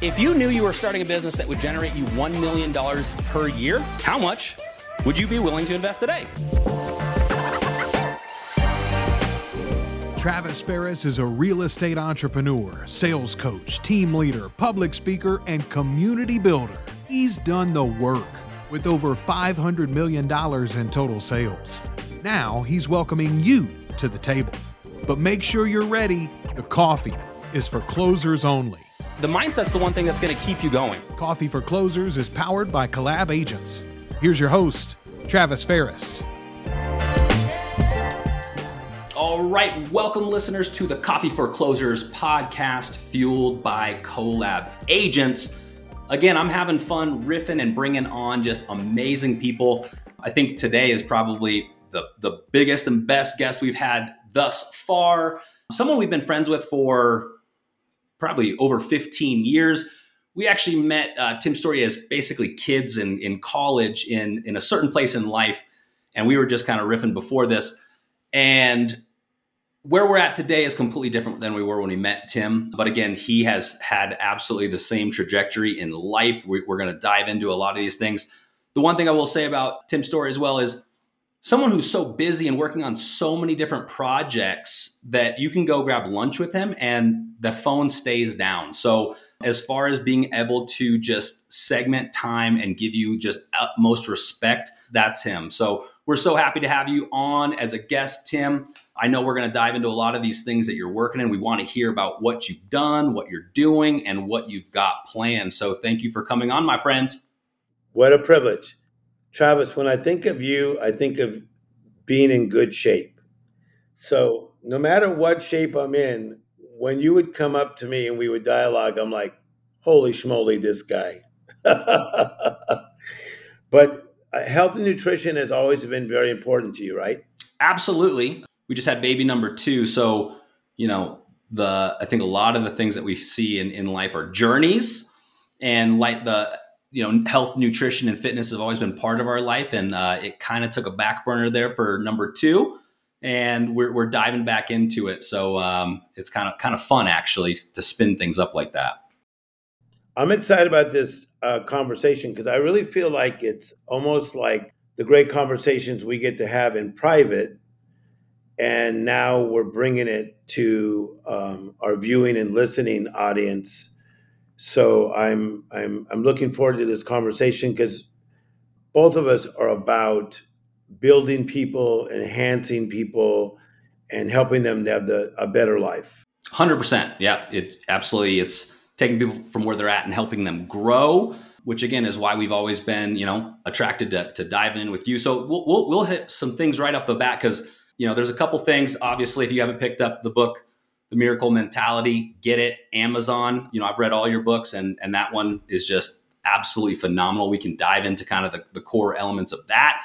If you knew you were starting a business that would generate you $1 million per year, how much would you be willing to invest today? Travis Ferris is a real estate entrepreneur, sales coach, team leader, public speaker, and community builder. He's done the work with over $500 million in total sales. Now he's welcoming you to the table. But make sure you're ready. The coffee is for closers only. The mindset's the one thing that's going to keep you going. Coffee for Closers is powered by Collab Agents. Here's your host, Travis Ferris. All right, welcome listeners to the Coffee for Closers podcast fueled by Collab Agents. Again, I'm having fun riffing and bringing on just amazing people. I think today is probably the, the biggest and best guest we've had thus far. Someone we've been friends with for probably over 15 years. We actually met uh, Tim Storey as basically kids in, in college in, in a certain place in life. And we were just kind of riffing before this. And where we're at today is completely different than we were when we met Tim. But again, he has had absolutely the same trajectory in life. We, are going to dive into a lot of these things. The one thing I will say about Tim Storey as well is someone who's so busy and working on so many different projects that you can go grab lunch with him and the phone stays down. So, as far as being able to just segment time and give you just utmost respect, that's him. So, we're so happy to have you on as a guest, Tim. I know we're going to dive into a lot of these things that you're working in. We want to hear about what you've done, what you're doing, and what you've got planned. So, thank you for coming on, my friend. What a privilege. Travis, when I think of you, I think of being in good shape. So no matter what shape I'm in, when you would come up to me and we would dialogue, I'm like, holy schmoly, this guy. but uh, health and nutrition has always been very important to you, right? Absolutely. We just had baby number two. So, you know, the I think a lot of the things that we see in, in life are journeys and like the you know, health, nutrition, and fitness have always been part of our life, and uh, it kind of took a back burner there for number two, and we're, we're diving back into it. So um, it's kind of kind of fun actually to spin things up like that. I'm excited about this uh, conversation because I really feel like it's almost like the great conversations we get to have in private, and now we're bringing it to um, our viewing and listening audience so I'm I'm I'm looking forward to this conversation because both of us are about building people, enhancing people, and helping them to have the, a better life. Hundred percent, yeah. It absolutely. It's taking people from where they're at and helping them grow. Which again is why we've always been, you know, attracted to, to dive in with you. So we'll, we'll, we'll hit some things right off the bat because you know there's a couple things. Obviously, if you haven't picked up the book the Miracle Mentality. Get it, Amazon. You know, I've read all your books, and and that one is just absolutely phenomenal. We can dive into kind of the, the core elements of that,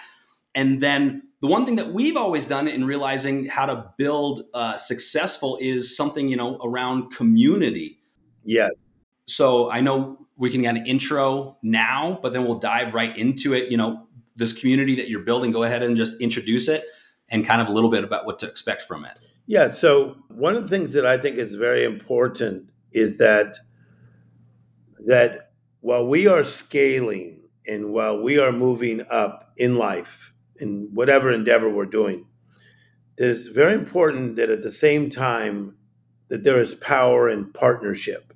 and then the one thing that we've always done in realizing how to build uh, successful is something you know around community. Yes. So I know we can get an intro now, but then we'll dive right into it. You know, this community that you're building. Go ahead and just introduce it and kind of a little bit about what to expect from it. Yeah. So one of the things that I think is very important is that that while we are scaling and while we are moving up in life in whatever endeavor we're doing, it is very important that at the same time that there is power in partnership.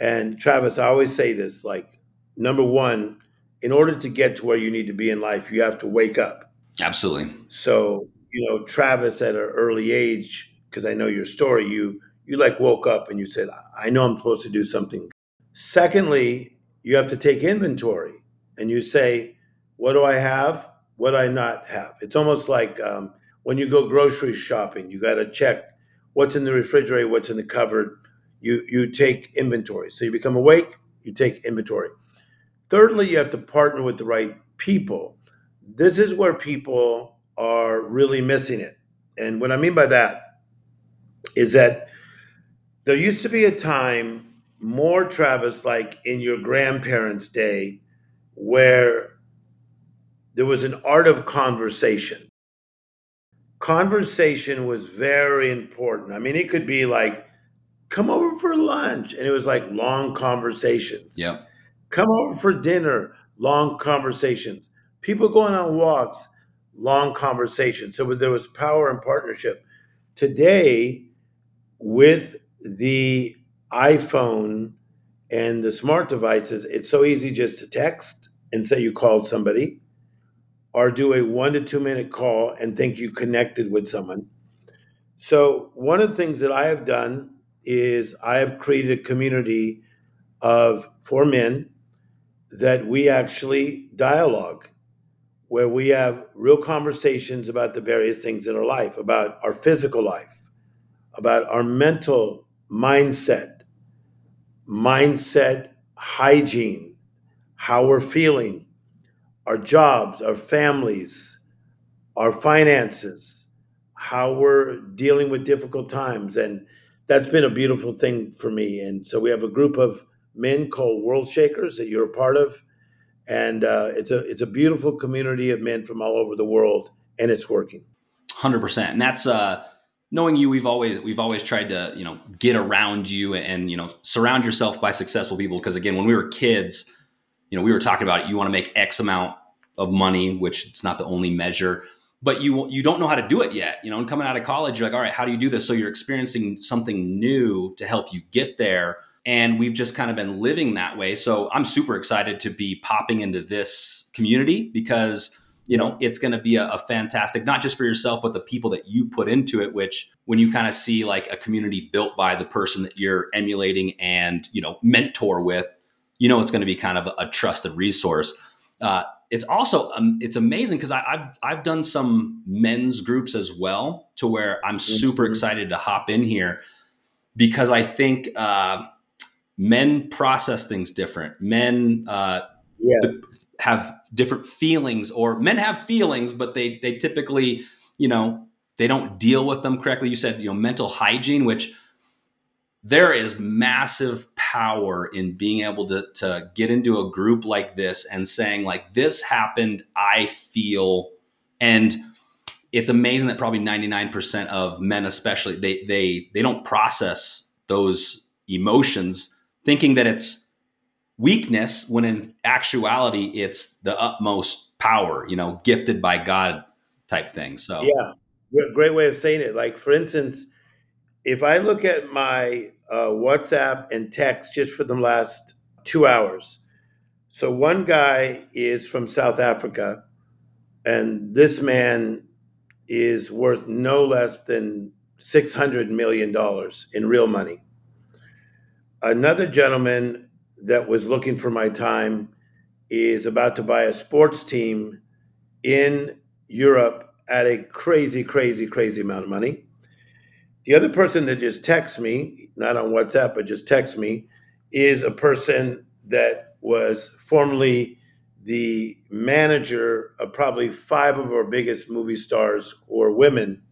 And Travis, I always say this like number one, in order to get to where you need to be in life, you have to wake up. Absolutely. So you know, Travis at an early age, because I know your story, you you like woke up and you said, I know I'm supposed to do something. Secondly, you have to take inventory and you say, what do I have? What do I not have? It's almost like um, when you go grocery shopping, you got to check what's in the refrigerator, what's in the cupboard. You you take inventory. So you become awake, you take inventory. Thirdly, you have to partner with the right people. This is where people are really missing it. And what I mean by that is that there used to be a time more, Travis, like in your grandparents' day, where there was an art of conversation. Conversation was very important. I mean, it could be like come over for lunch. And it was like long conversations. Yeah. Come over for dinner, long conversations. People going on walks, long conversations. So there was power and partnership. Today, with the iPhone and the smart devices, it's so easy just to text and say you called somebody or do a one to two minute call and think you connected with someone. So, one of the things that I have done is I have created a community of four men that we actually dialogue, where we have real conversations about the various things in our life, about our physical life, about our mental mindset, mindset hygiene, how we're feeling, our jobs, our families, our finances, how we're dealing with difficult times. And that's been a beautiful thing for me. And so we have a group of men called World Shakers that you're a part of. And uh, it's a it's a beautiful community of men from all over the world, and it's working. Hundred percent, and that's uh, knowing you. We've always we've always tried to you know get around you and you know surround yourself by successful people. Because again, when we were kids, you know, we were talking about you want to make X amount of money, which it's not the only measure, but you you don't know how to do it yet. You know, and coming out of college, you're like, all right, how do you do this? So you're experiencing something new to help you get there. And we've just kind of been living that way. So I'm super excited to be popping into this community because you know it's going to be a, a, fantastic not just for yourself but the people that you put into it which when you kind of see like a community built by the person that you're emulating and you know mentor with you know it's going to be kind of a, a trusted resource. Uh, it's also um, it's amazing because I've I've done some men's groups as well to where I'm super mm-hmm. excited to hop in here because I think uh, men process things different. Men uh, yes. have different feelings, or men have feelings, but they they typically you know they don't deal with them correctly. You said you know mental hygiene, which there is massive power in being able to, to get into a group like this and saying like this happened i feel and it's amazing that probably 99% of men especially they they they don't process those emotions thinking that it's weakness when in actuality it's the utmost power you know gifted by god type thing so yeah great way of saying it like for instance if i look at my uh, WhatsApp and text just for the last two hours. So one guy is from South Africa, and this man is worth no less than $600 million in real money. Another gentleman that was looking for my time is about to buy a sports team in Europe at a crazy, crazy, crazy amount of money. The other person that just texts me, not on WhatsApp, but just texts me, is a person that was formerly the manager of probably five of our biggest movie stars or women.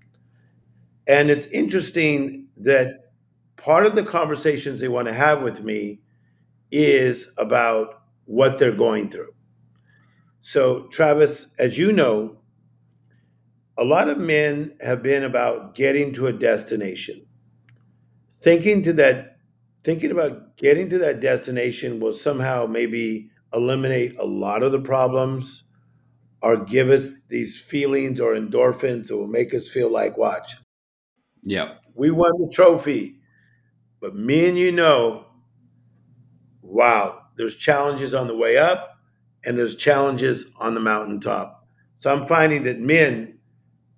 And it's interesting that part of the conversations they want to have with me is about what they're going through. So, Travis, as you know, a lot of men have been about getting to a destination. Thinking to that thinking about getting to that destination will somehow maybe eliminate a lot of the problems or give us these feelings or endorphins that will make us feel like watch yeah. we won the trophy but me and you know wow there's challenges on the way up and there's challenges on the mountaintop so i'm finding that men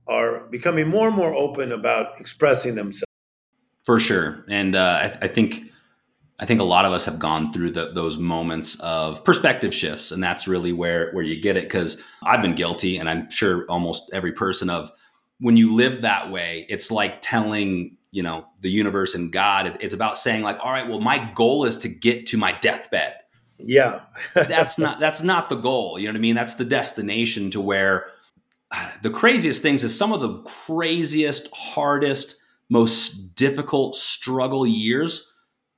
are becoming more and more open about expressing themselves. For sure, and uh, I, th- I, think I think a lot of us have gone through the, those moments of perspective shifts, and that's really where where you get it. Because I've been guilty, and I'm sure almost every person of when you live that way, it's like telling you know the universe and God. It's about saying like, all right, well, my goal is to get to my deathbed. Yeah, that's not that's not the goal. You know what I mean? That's the destination to where uh, the craziest things is some of the craziest, hardest, most difficult struggle years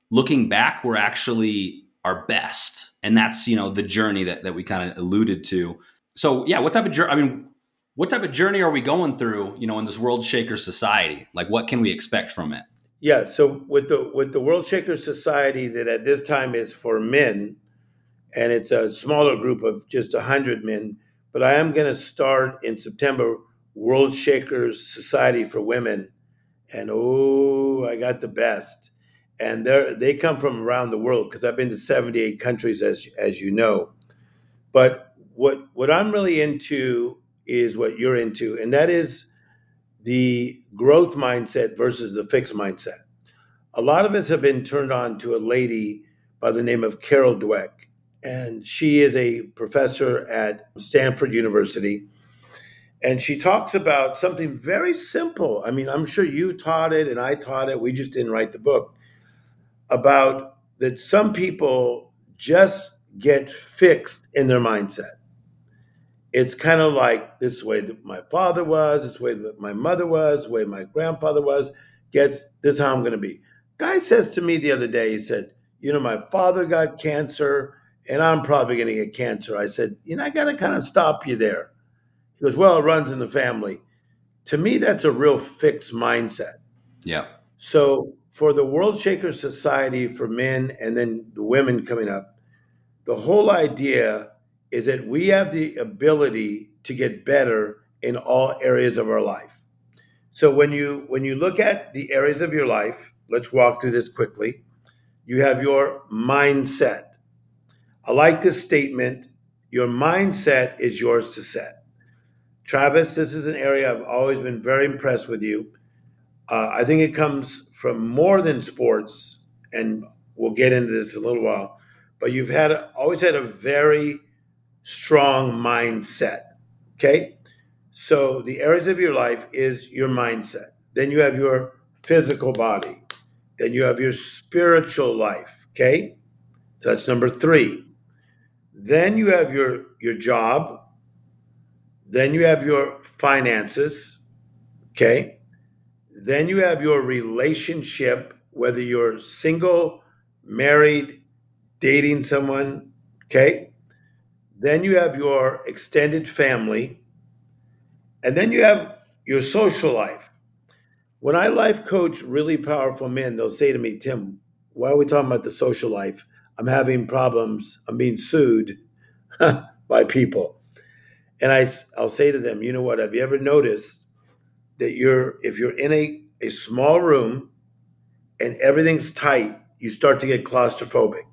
looking back were actually our best. And that's, you know, the journey that, that we kind of alluded to. So yeah, what type of journey, I mean, what type of journey are we going through, you know, in this world shaker society? Like what can we expect from it? Yeah. So with the with the World Shaker Society, that at this time is for men, and it's a smaller group of just hundred men. But I am going to start in September World Shakers Society for Women, and oh, I got the best. And they they come from around the world because I've been to 78 countries, as as you know. But what what I'm really into is what you're into, and that is the growth mindset versus the fixed mindset. A lot of us have been turned on to a lady by the name of Carol Dweck, and she is a professor at Stanford University. And she talks about something very simple. I mean, I'm sure you taught it and I taught it. We just didn't write the book about that some people just get fixed in their mindset it's kind of like this way that my father was, this way that my mother was, the way my grandfather was, gets this is how I'm going to be. Guy says to me the other day, he said, You know, my father got cancer and I'm probably going to get cancer. I said, You know, I got to kind of stop you there. He goes, Well, it runs in the family. To me, that's a real fixed mindset. Yeah. So for the World Shaker Society for men and then the women coming up, the whole idea is that we have the ability to get better in all areas of our life. So when you when you look at the areas of your life, let's walk through this quickly. You have your mindset. I like this statement, your mindset is yours to set. Travis, this is an area I've always been very impressed with you. Uh, I think it comes from more than sports, and we'll get into this in a little while. But you've had always had a very strong mindset. Okay. So the areas of your life is your mindset. Then you have your physical body. Then you have your spiritual life. Okay. So that's number three. Then you have your, your job. Then you have your finances. Okay. Then you have your relationship, whether you're single, married, dating someone. Okay. Then you have your extended family. And then you have your social life. When I life coach really powerful men, they'll say to me, Tim, why are we talking about the social life? I'm having problems. I'm being sued by people. And I, I'll say to them, you know what? Have you ever noticed that you're, if you're in a, a small room and everything's tight, you start to get claustrophobic.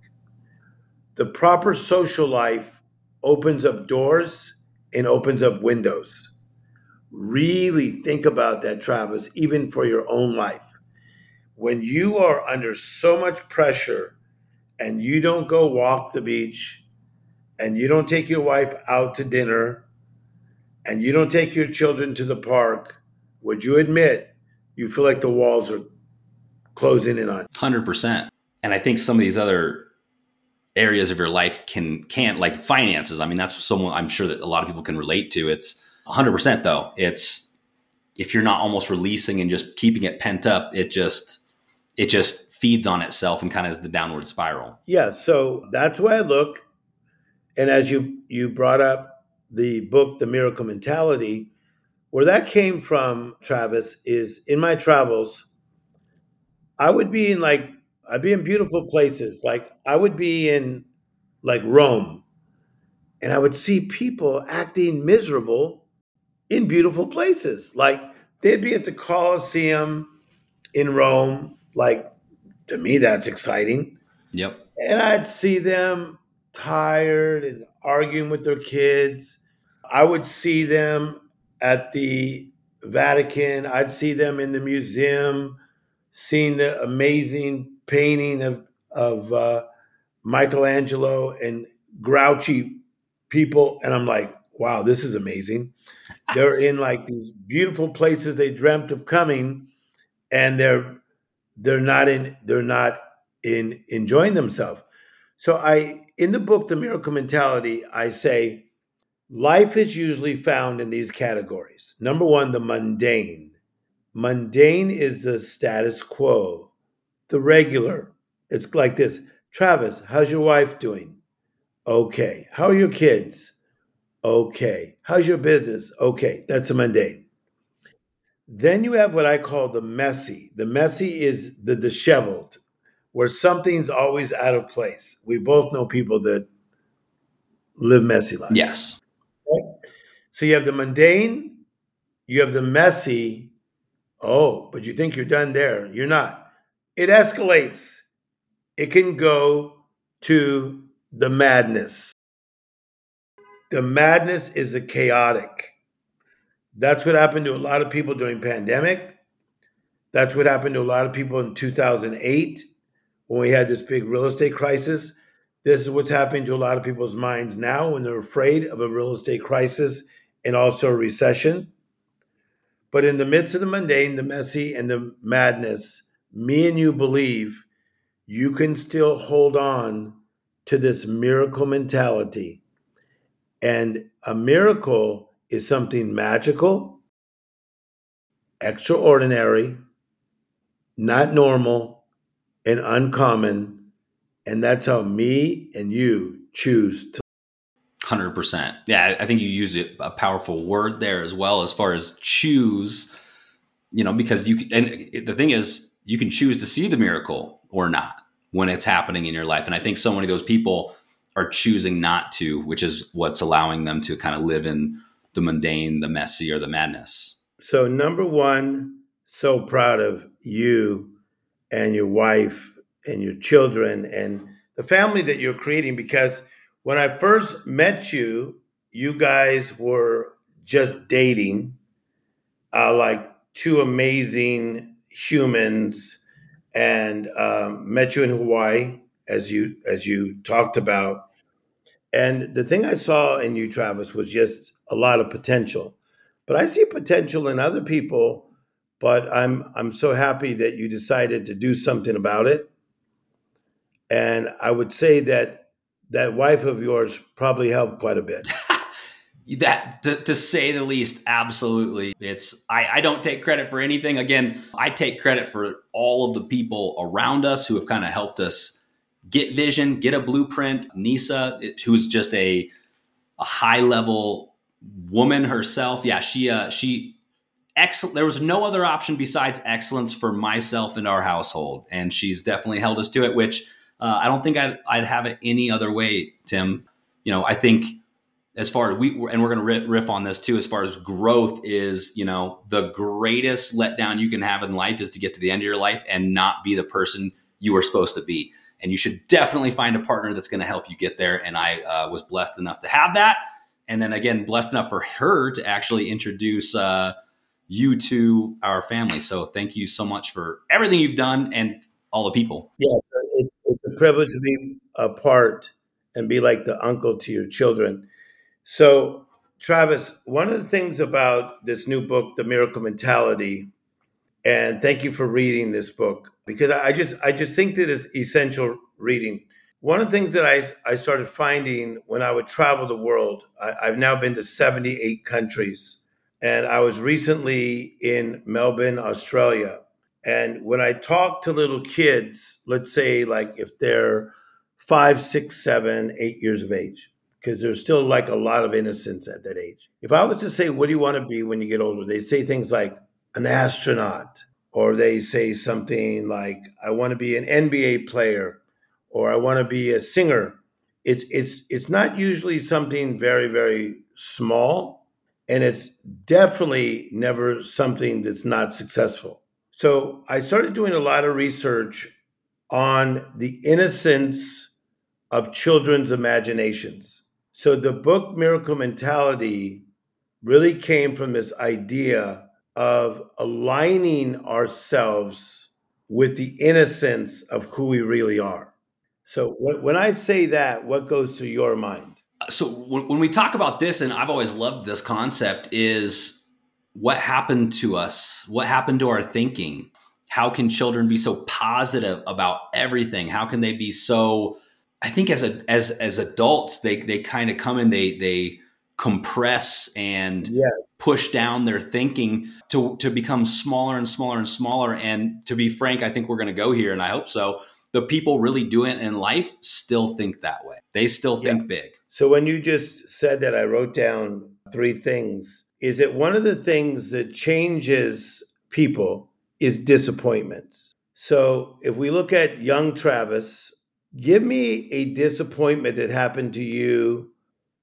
The proper social life opens up doors and opens up windows. Really think about that, Travis, even for your own life. When you are under so much pressure and you don't go walk the beach and you don't take your wife out to dinner and you don't take your children to the park, would you admit you feel like the walls are closing in on? 100%. And I think some of these other areas of your life can can't like finances. I mean, that's someone I'm sure that a lot of people can relate to. It's 100% though. It's if you're not almost releasing and just keeping it pent up, it just it just feeds on itself and kind of is the downward spiral. Yeah, so that's why I look and as you you brought up the book The Miracle Mentality, where that came from, Travis, is in my travels, I would be in like I'd be in beautiful places. Like I would be in like Rome and I would see people acting miserable in beautiful places. Like they'd be at the Colosseum in Rome. Like to me, that's exciting. Yep. And I'd see them tired and arguing with their kids. I would see them at the Vatican. I'd see them in the museum, seeing the amazing painting of of uh, Michelangelo and grouchy people, and I'm like, wow, this is amazing. They're in like these beautiful places they dreamt of coming, and they're they're not in they're not in enjoying themselves. So I in the book The Miracle Mentality, I say life is usually found in these categories. Number 1, the mundane. Mundane is the status quo the regular. It's like this Travis, how's your wife doing? Okay. How are your kids? Okay. How's your business? Okay. That's a mundane. Then you have what I call the messy. The messy is the disheveled, where something's always out of place. We both know people that live messy lives. Yes. So you have the mundane, you have the messy. Oh, but you think you're done there. You're not. It escalates. It can go to the madness. The madness is the chaotic. That's what happened to a lot of people during pandemic. That's what happened to a lot of people in 2008 when we had this big real estate crisis. This is what's happening to a lot of people's minds now when they're afraid of a real estate crisis and also a recession. But in the midst of the mundane, the messy, and the madness, me and you believe you can still hold on to this miracle mentality. And a miracle is something magical, extraordinary, not normal, and uncommon. And that's how me and you choose to. 100%. Yeah, I think you used a powerful word there as well, as far as choose, you know, because you and the thing is, you can choose to see the miracle or not when it's happening in your life. And I think so many of those people are choosing not to, which is what's allowing them to kind of live in the mundane, the messy, or the madness. So, number one, so proud of you and your wife and your children and the family that you're creating because when I first met you, you guys were just dating, uh, like two amazing humans, and um, met you in Hawaii, as you as you talked about. And the thing I saw in you, Travis, was just a lot of potential. But I see potential in other people. But I'm I'm so happy that you decided to do something about it. And I would say that that wife of yours probably helped quite a bit. that to, to, say the least absolutely. It's I, I don't take credit for anything. Again i take credit for all of the people around us who have kind of helped us get vision get a blueprint. Nisa it, who's just a a high level woman herself. Yeah she uh she excellent there was no other option besides excellence for myself and our household. And she's definitely held us to it which uh, i don't think I'd, I'd have it any other way tim. You know i think as far as we and we're going to riff on this too as far as growth is you know the greatest letdown you can have in life is to get to the end of your life and not be the person you were supposed to be. And you should definitely find a partner that's going to help you get there and i uh, was blessed enough to have that. And then again blessed enough for her to actually introduce uh, you to our family. So thank you so much for everything you've done and all the people. Yeah it's it's, it's a privilege to be a part and be like the uncle to your children so, Travis, one of the things about this new book, The Miracle Mentality, and thank you for reading this book because I just I just think that it's essential reading. One of the things that I I started finding when I would travel the world, I, I've now been to 78 countries, and I was recently in Melbourne, Australia. And when I talk to little kids, let's say like if they're five, six, seven, eight years of age, because there's still like a lot of innocence at that age. If I was to say, what do you want to be when you get older? They say things like an astronaut, or they say something like, I want to be an NBA player, or I want to be a singer. It's it's it's not usually something very, very small. And it's definitely never something that's not successful. So I started doing a lot of research on the innocence of children's imaginations. So the book Miracle Mentality really came from this idea of aligning ourselves with the innocence of who we really are. So when I say that, what goes through your mind? So when we talk about this, and I've always loved this concept, is what happened to us? What happened to our thinking? How can children be so positive about everything? How can they be so I think as a as as adults, they they kind of come and they they compress and yes. push down their thinking to to become smaller and smaller and smaller. And to be frank, I think we're going to go here, and I hope so. The people really do it in life still think that way. They still think yeah. big. So when you just said that, I wrote down three things is that one of the things that changes people is disappointments. So if we look at young Travis, give me a disappointment that happened to you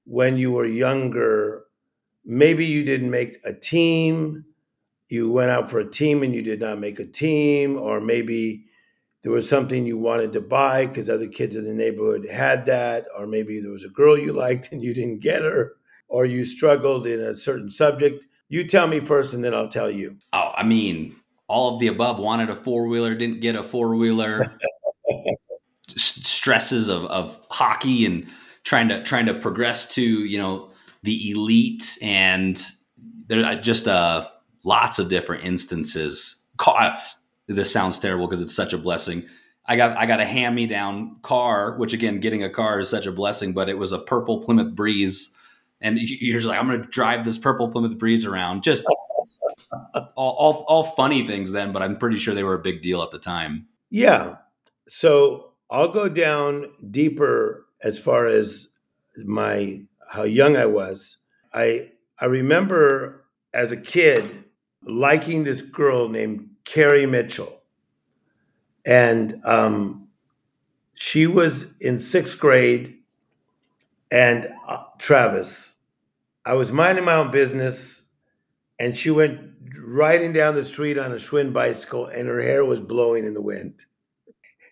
when you were younger. Maybe you didn't make a team, you went out for a team and you did not make a team, or maybe there was something you wanted to buy because other kids in the neighborhood had that, or maybe there was a girl you liked and you didn't get her, or you struggled in a certain subject. You tell me first and then I'll tell you. Oh, I mean, all of the above wanted a four wheeler, didn't get a four wheeler. stresses of, of hockey and trying to trying to progress to you know the elite. And there are just uh lots of different instances. This sounds terrible because it's such a blessing. I got i got a hand me down car which again getting a car is such a blessing but it was a purple plymouth breeze. And you're just like i'm going to drive this purple plymouth breeze around. Just all, all, all funny things then but i'm pretty sure they were a big deal at the time. Yeah. So i'll go down deeper as far as my how young I was. I I remember as a kid liking this girl named Carrie Mitchell, and um, she was in sixth grade. And uh, Travis, I was minding my own business, and she went riding down the street on a Schwinn bicycle, and her hair was blowing in the wind.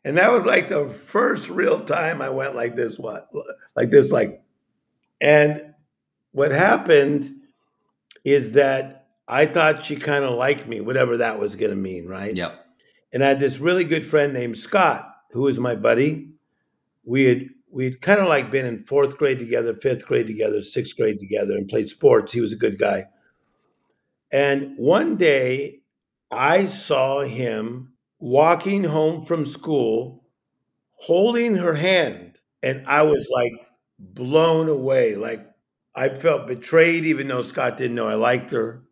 And that was like the first real time I went like this, what? Like this, like. And what happened is that I thought she kind of liked me, whatever that was going to mean, right? Yep. And I had this really good friend named Scott, who was my buddy. We had we'd kind of like been in fourth grade together, fifth grade together, sixth grade together, and played sports. He was a good guy. And one day I saw him walking home from school, holding her hand. And I was like blown away. Like I felt betrayed, even though Scott didn't know I liked her.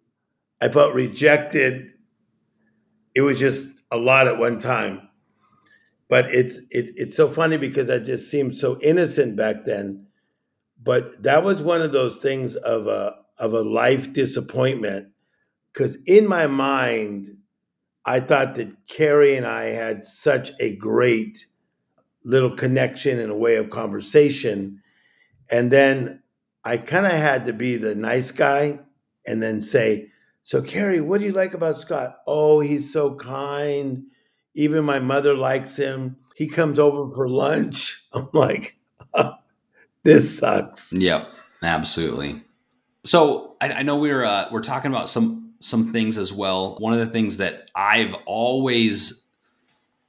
I felt rejected. It was just a lot at one time. But it's it, it's so funny because I just seemed so innocent back then. But that was one of those things of a of a life disappointment. Because in my mind, I thought that Carrie and I had such a great little connection and a way of conversation. And then I kind of had to be the nice guy and then say, So, Carrie, what do you like about Scott? Oh, he's so kind. Even my mother likes him. He comes over for lunch. I'm like, this sucks. Yep, absolutely. So I, I know we're uh, we're talking about some some things as well. One of the things that I've always,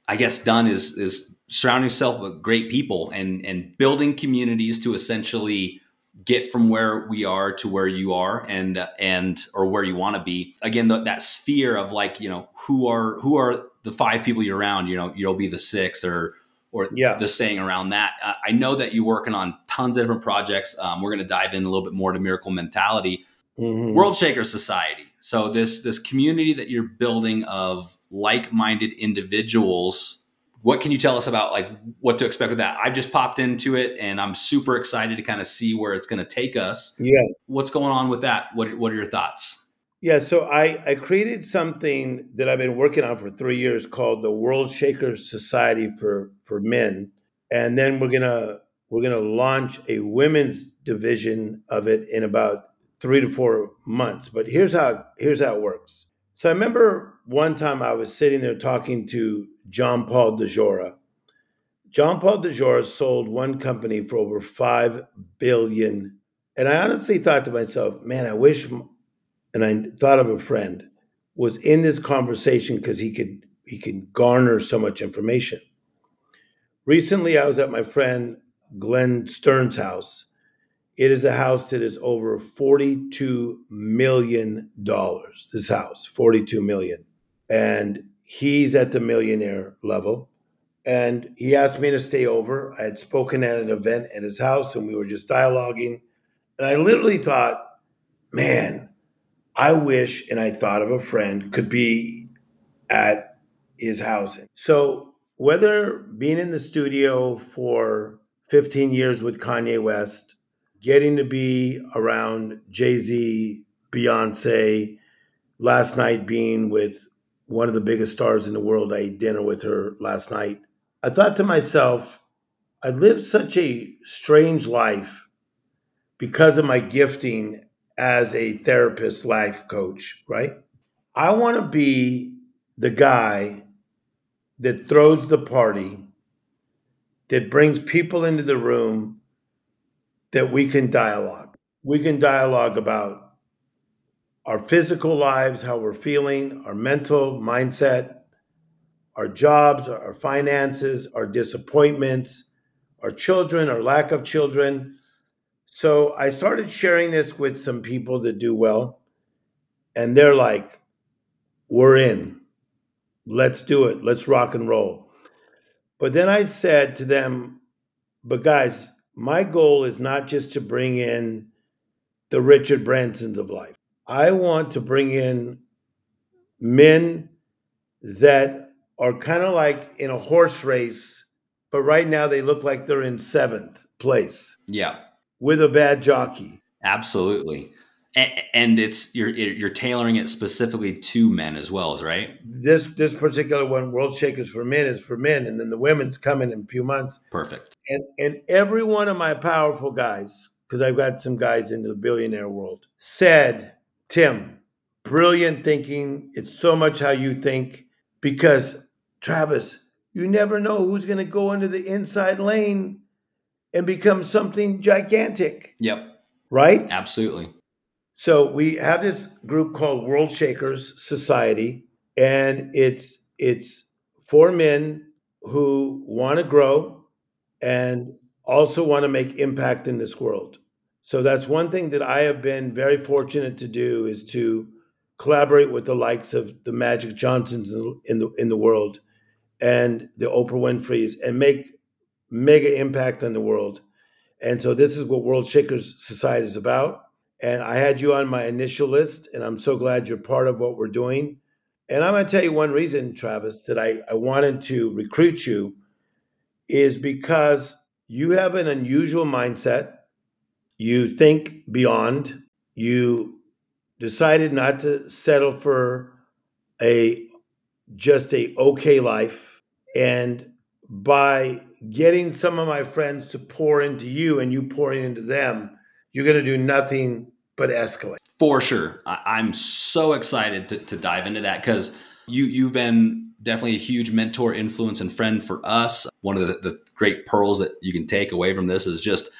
I guess, done is is surrounding yourself with great people and and building communities to essentially get from where we are to where you are and and or where you want to be again the, that sphere of like you know who are who are the five people you're around you know you'll be the sixth or or yeah. the saying around that uh, i know that you're working on tons of different projects um, we're going to dive in a little bit more to miracle mentality mm-hmm. world shaker society so this this community that you're building of like-minded individuals, what can you tell us about like what to expect with that? I've just popped into it and I'm super excited to kind of see where it's going to take us. Yeah. What's going on with that? What what are your thoughts? Yeah, so I, I created something that I've been working on for three years called the World Shaker Society for, for Men. And then we're gonna we're gonna launch a women's division of it in about three to four months. But here's how here's how it works. So I remember one time I was sitting there talking to John Paul DeJoria. John Paul DeJoria sold one company for over five billion, and I honestly thought to myself, "Man, I wish." And I thought of a friend was in this conversation because he could he could garner so much information. Recently, I was at my friend Glenn Stearns' house, it is a house that is over $42 million. This house, 42 million. And he's at the millionaire level. And he asked me to stay over. I had spoken at an event at his house and we were just dialoguing. And I literally thought, man, I wish, and I thought of a friend, could be at his house. So whether being in the studio for 15 years with Kanye West, getting to be around Jay Z, Beyonce, last night being with one of the biggest stars in the world. I ate dinner with her last night. I thought to myself, I lived such a strange life because of my gifting as a therapist, life coach, right? I want to be the guy that throws the party, that brings people into the room that we can dialogue. We can dialogue about our physical lives, how we're feeling, our mental mindset, our jobs, our finances, our disappointments, our children, our lack of children. So I started sharing this with some people that do well, and they're like, we're in. Let's do it. Let's rock and roll. But then I said to them, but guys, my goal is not just to bring in the Richard Bransons of life. I want to bring in men that are kind of like in a horse race, but right now they look like they're in seventh place. Yeah. With a bad jockey. Absolutely. And, it's you're you're tailoring it specifically to men as well, as, right? This this particular one, World Shakers for Men, is for men, and then the women's coming in a few months. Perfect. And and every one of my powerful guys, because I've got some guys into the billionaire world, said Tim, brilliant thinking. It's so much how you think because, Travis, you never know who's going to go into the inside lane and become something gigantic. Yep. Right? Absolutely. So we have this group called World Shakers Society, and it's it's for men who want to grow and also want to make impact in this world. So that's one thing that I have been very fortunate to do is to collaborate with the likes of the Magic Johnsons in the in the world and the Oprah Winfrey's and make mega impact on the world. And so this is what World Shakers Society is about. And I had you on my initial list, and I'm so glad you're part of what we're doing. And I'm going to tell you one reason, Travis, that I, I wanted to recruit you is because you have an unusual mindset you think beyond. You decided not to settle for a just a okay life and by getting some of my friends to pour into you and you pouring into them you're going to do nothing but escalate for sure I- am so excited to, to dive into that because you you've been definitely a huge mentor influence and friend for us one of the, the great pearls that you can take away from this is just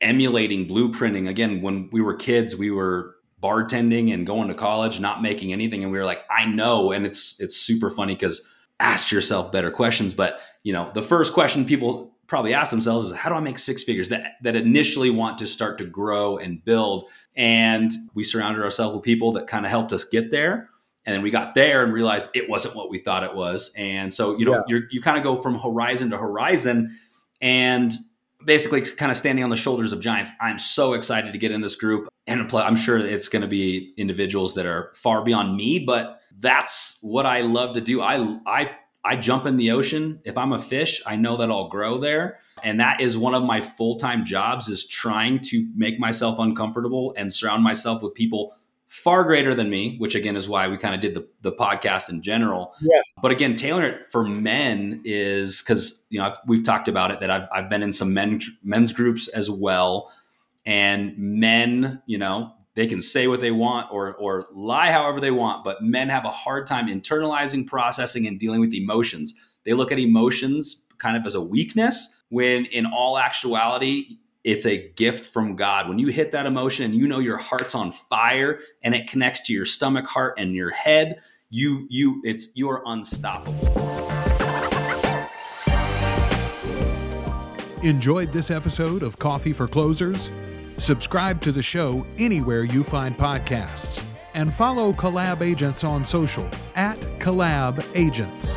emulating blueprinting. Again, when we were kids, we were bartending and going to college, not making anything, and we were like, I know. And it's it's super funny because ask yourself better questions. But you know, the first question people probably ask themselves is how do I make six figures that that initially want to start to grow and build. And we surrounded ourselves with people that kind of helped us get there. And then we got there and realized it wasn't what we thought it was. And so, you know, yeah. you kind of go from horizon to horizon. And basically kind of standing on the shoulders of giants. I'm so excited to get in this group. And I'm sure it's going to be individuals that are far beyond me, but that's what I love to do. I, I, I jump in the ocean. If I'm a fish, I know that I'll grow there. And that is one of my full-time jobs is trying to make myself uncomfortable and surround myself with people far greater than me, which again is why we kind of did the, the podcast in general. Yeah. But again, tailoring it for men is because you know I've, we've talked about it that I've I've been in some men men's groups as well, and men, you know, they can say what they want or or lie however they want, but men have a hard time internalizing, processing, and dealing with emotions. They look at emotions kind of as a weakness when in all actuality it's a gift from God. When you hit that emotion and you know your heart's on fire and it connects to your stomach, heart, and your head, you you it's you are unstoppable. Enjoyed this episode of Coffee for Closers? Subscribe to the show anywhere you find podcasts and follow Collab Agents on social at Collab Agents.